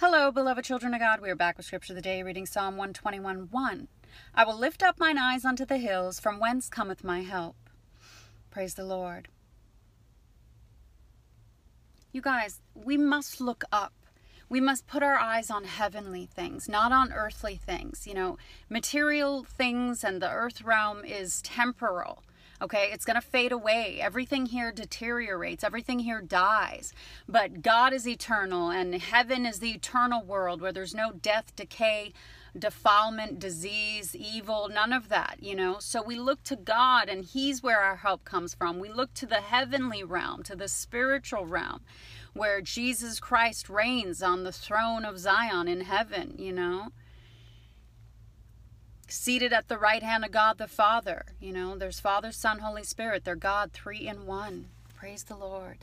Hello, beloved children of God. We are back with Scripture of the Day, reading Psalm 121 1. I will lift up mine eyes unto the hills, from whence cometh my help. Praise the Lord. You guys, we must look up. We must put our eyes on heavenly things, not on earthly things. You know, material things and the earth realm is temporal. Okay, it's going to fade away. Everything here deteriorates, everything here dies. But God is eternal, and heaven is the eternal world where there's no death, decay, defilement, disease, evil, none of that, you know. So we look to God, and He's where our help comes from. We look to the heavenly realm, to the spiritual realm, where Jesus Christ reigns on the throne of Zion in heaven, you know seated at the right hand of God the Father. You know, there's Father, Son, Holy Spirit. They're God, three in one. Praise the Lord.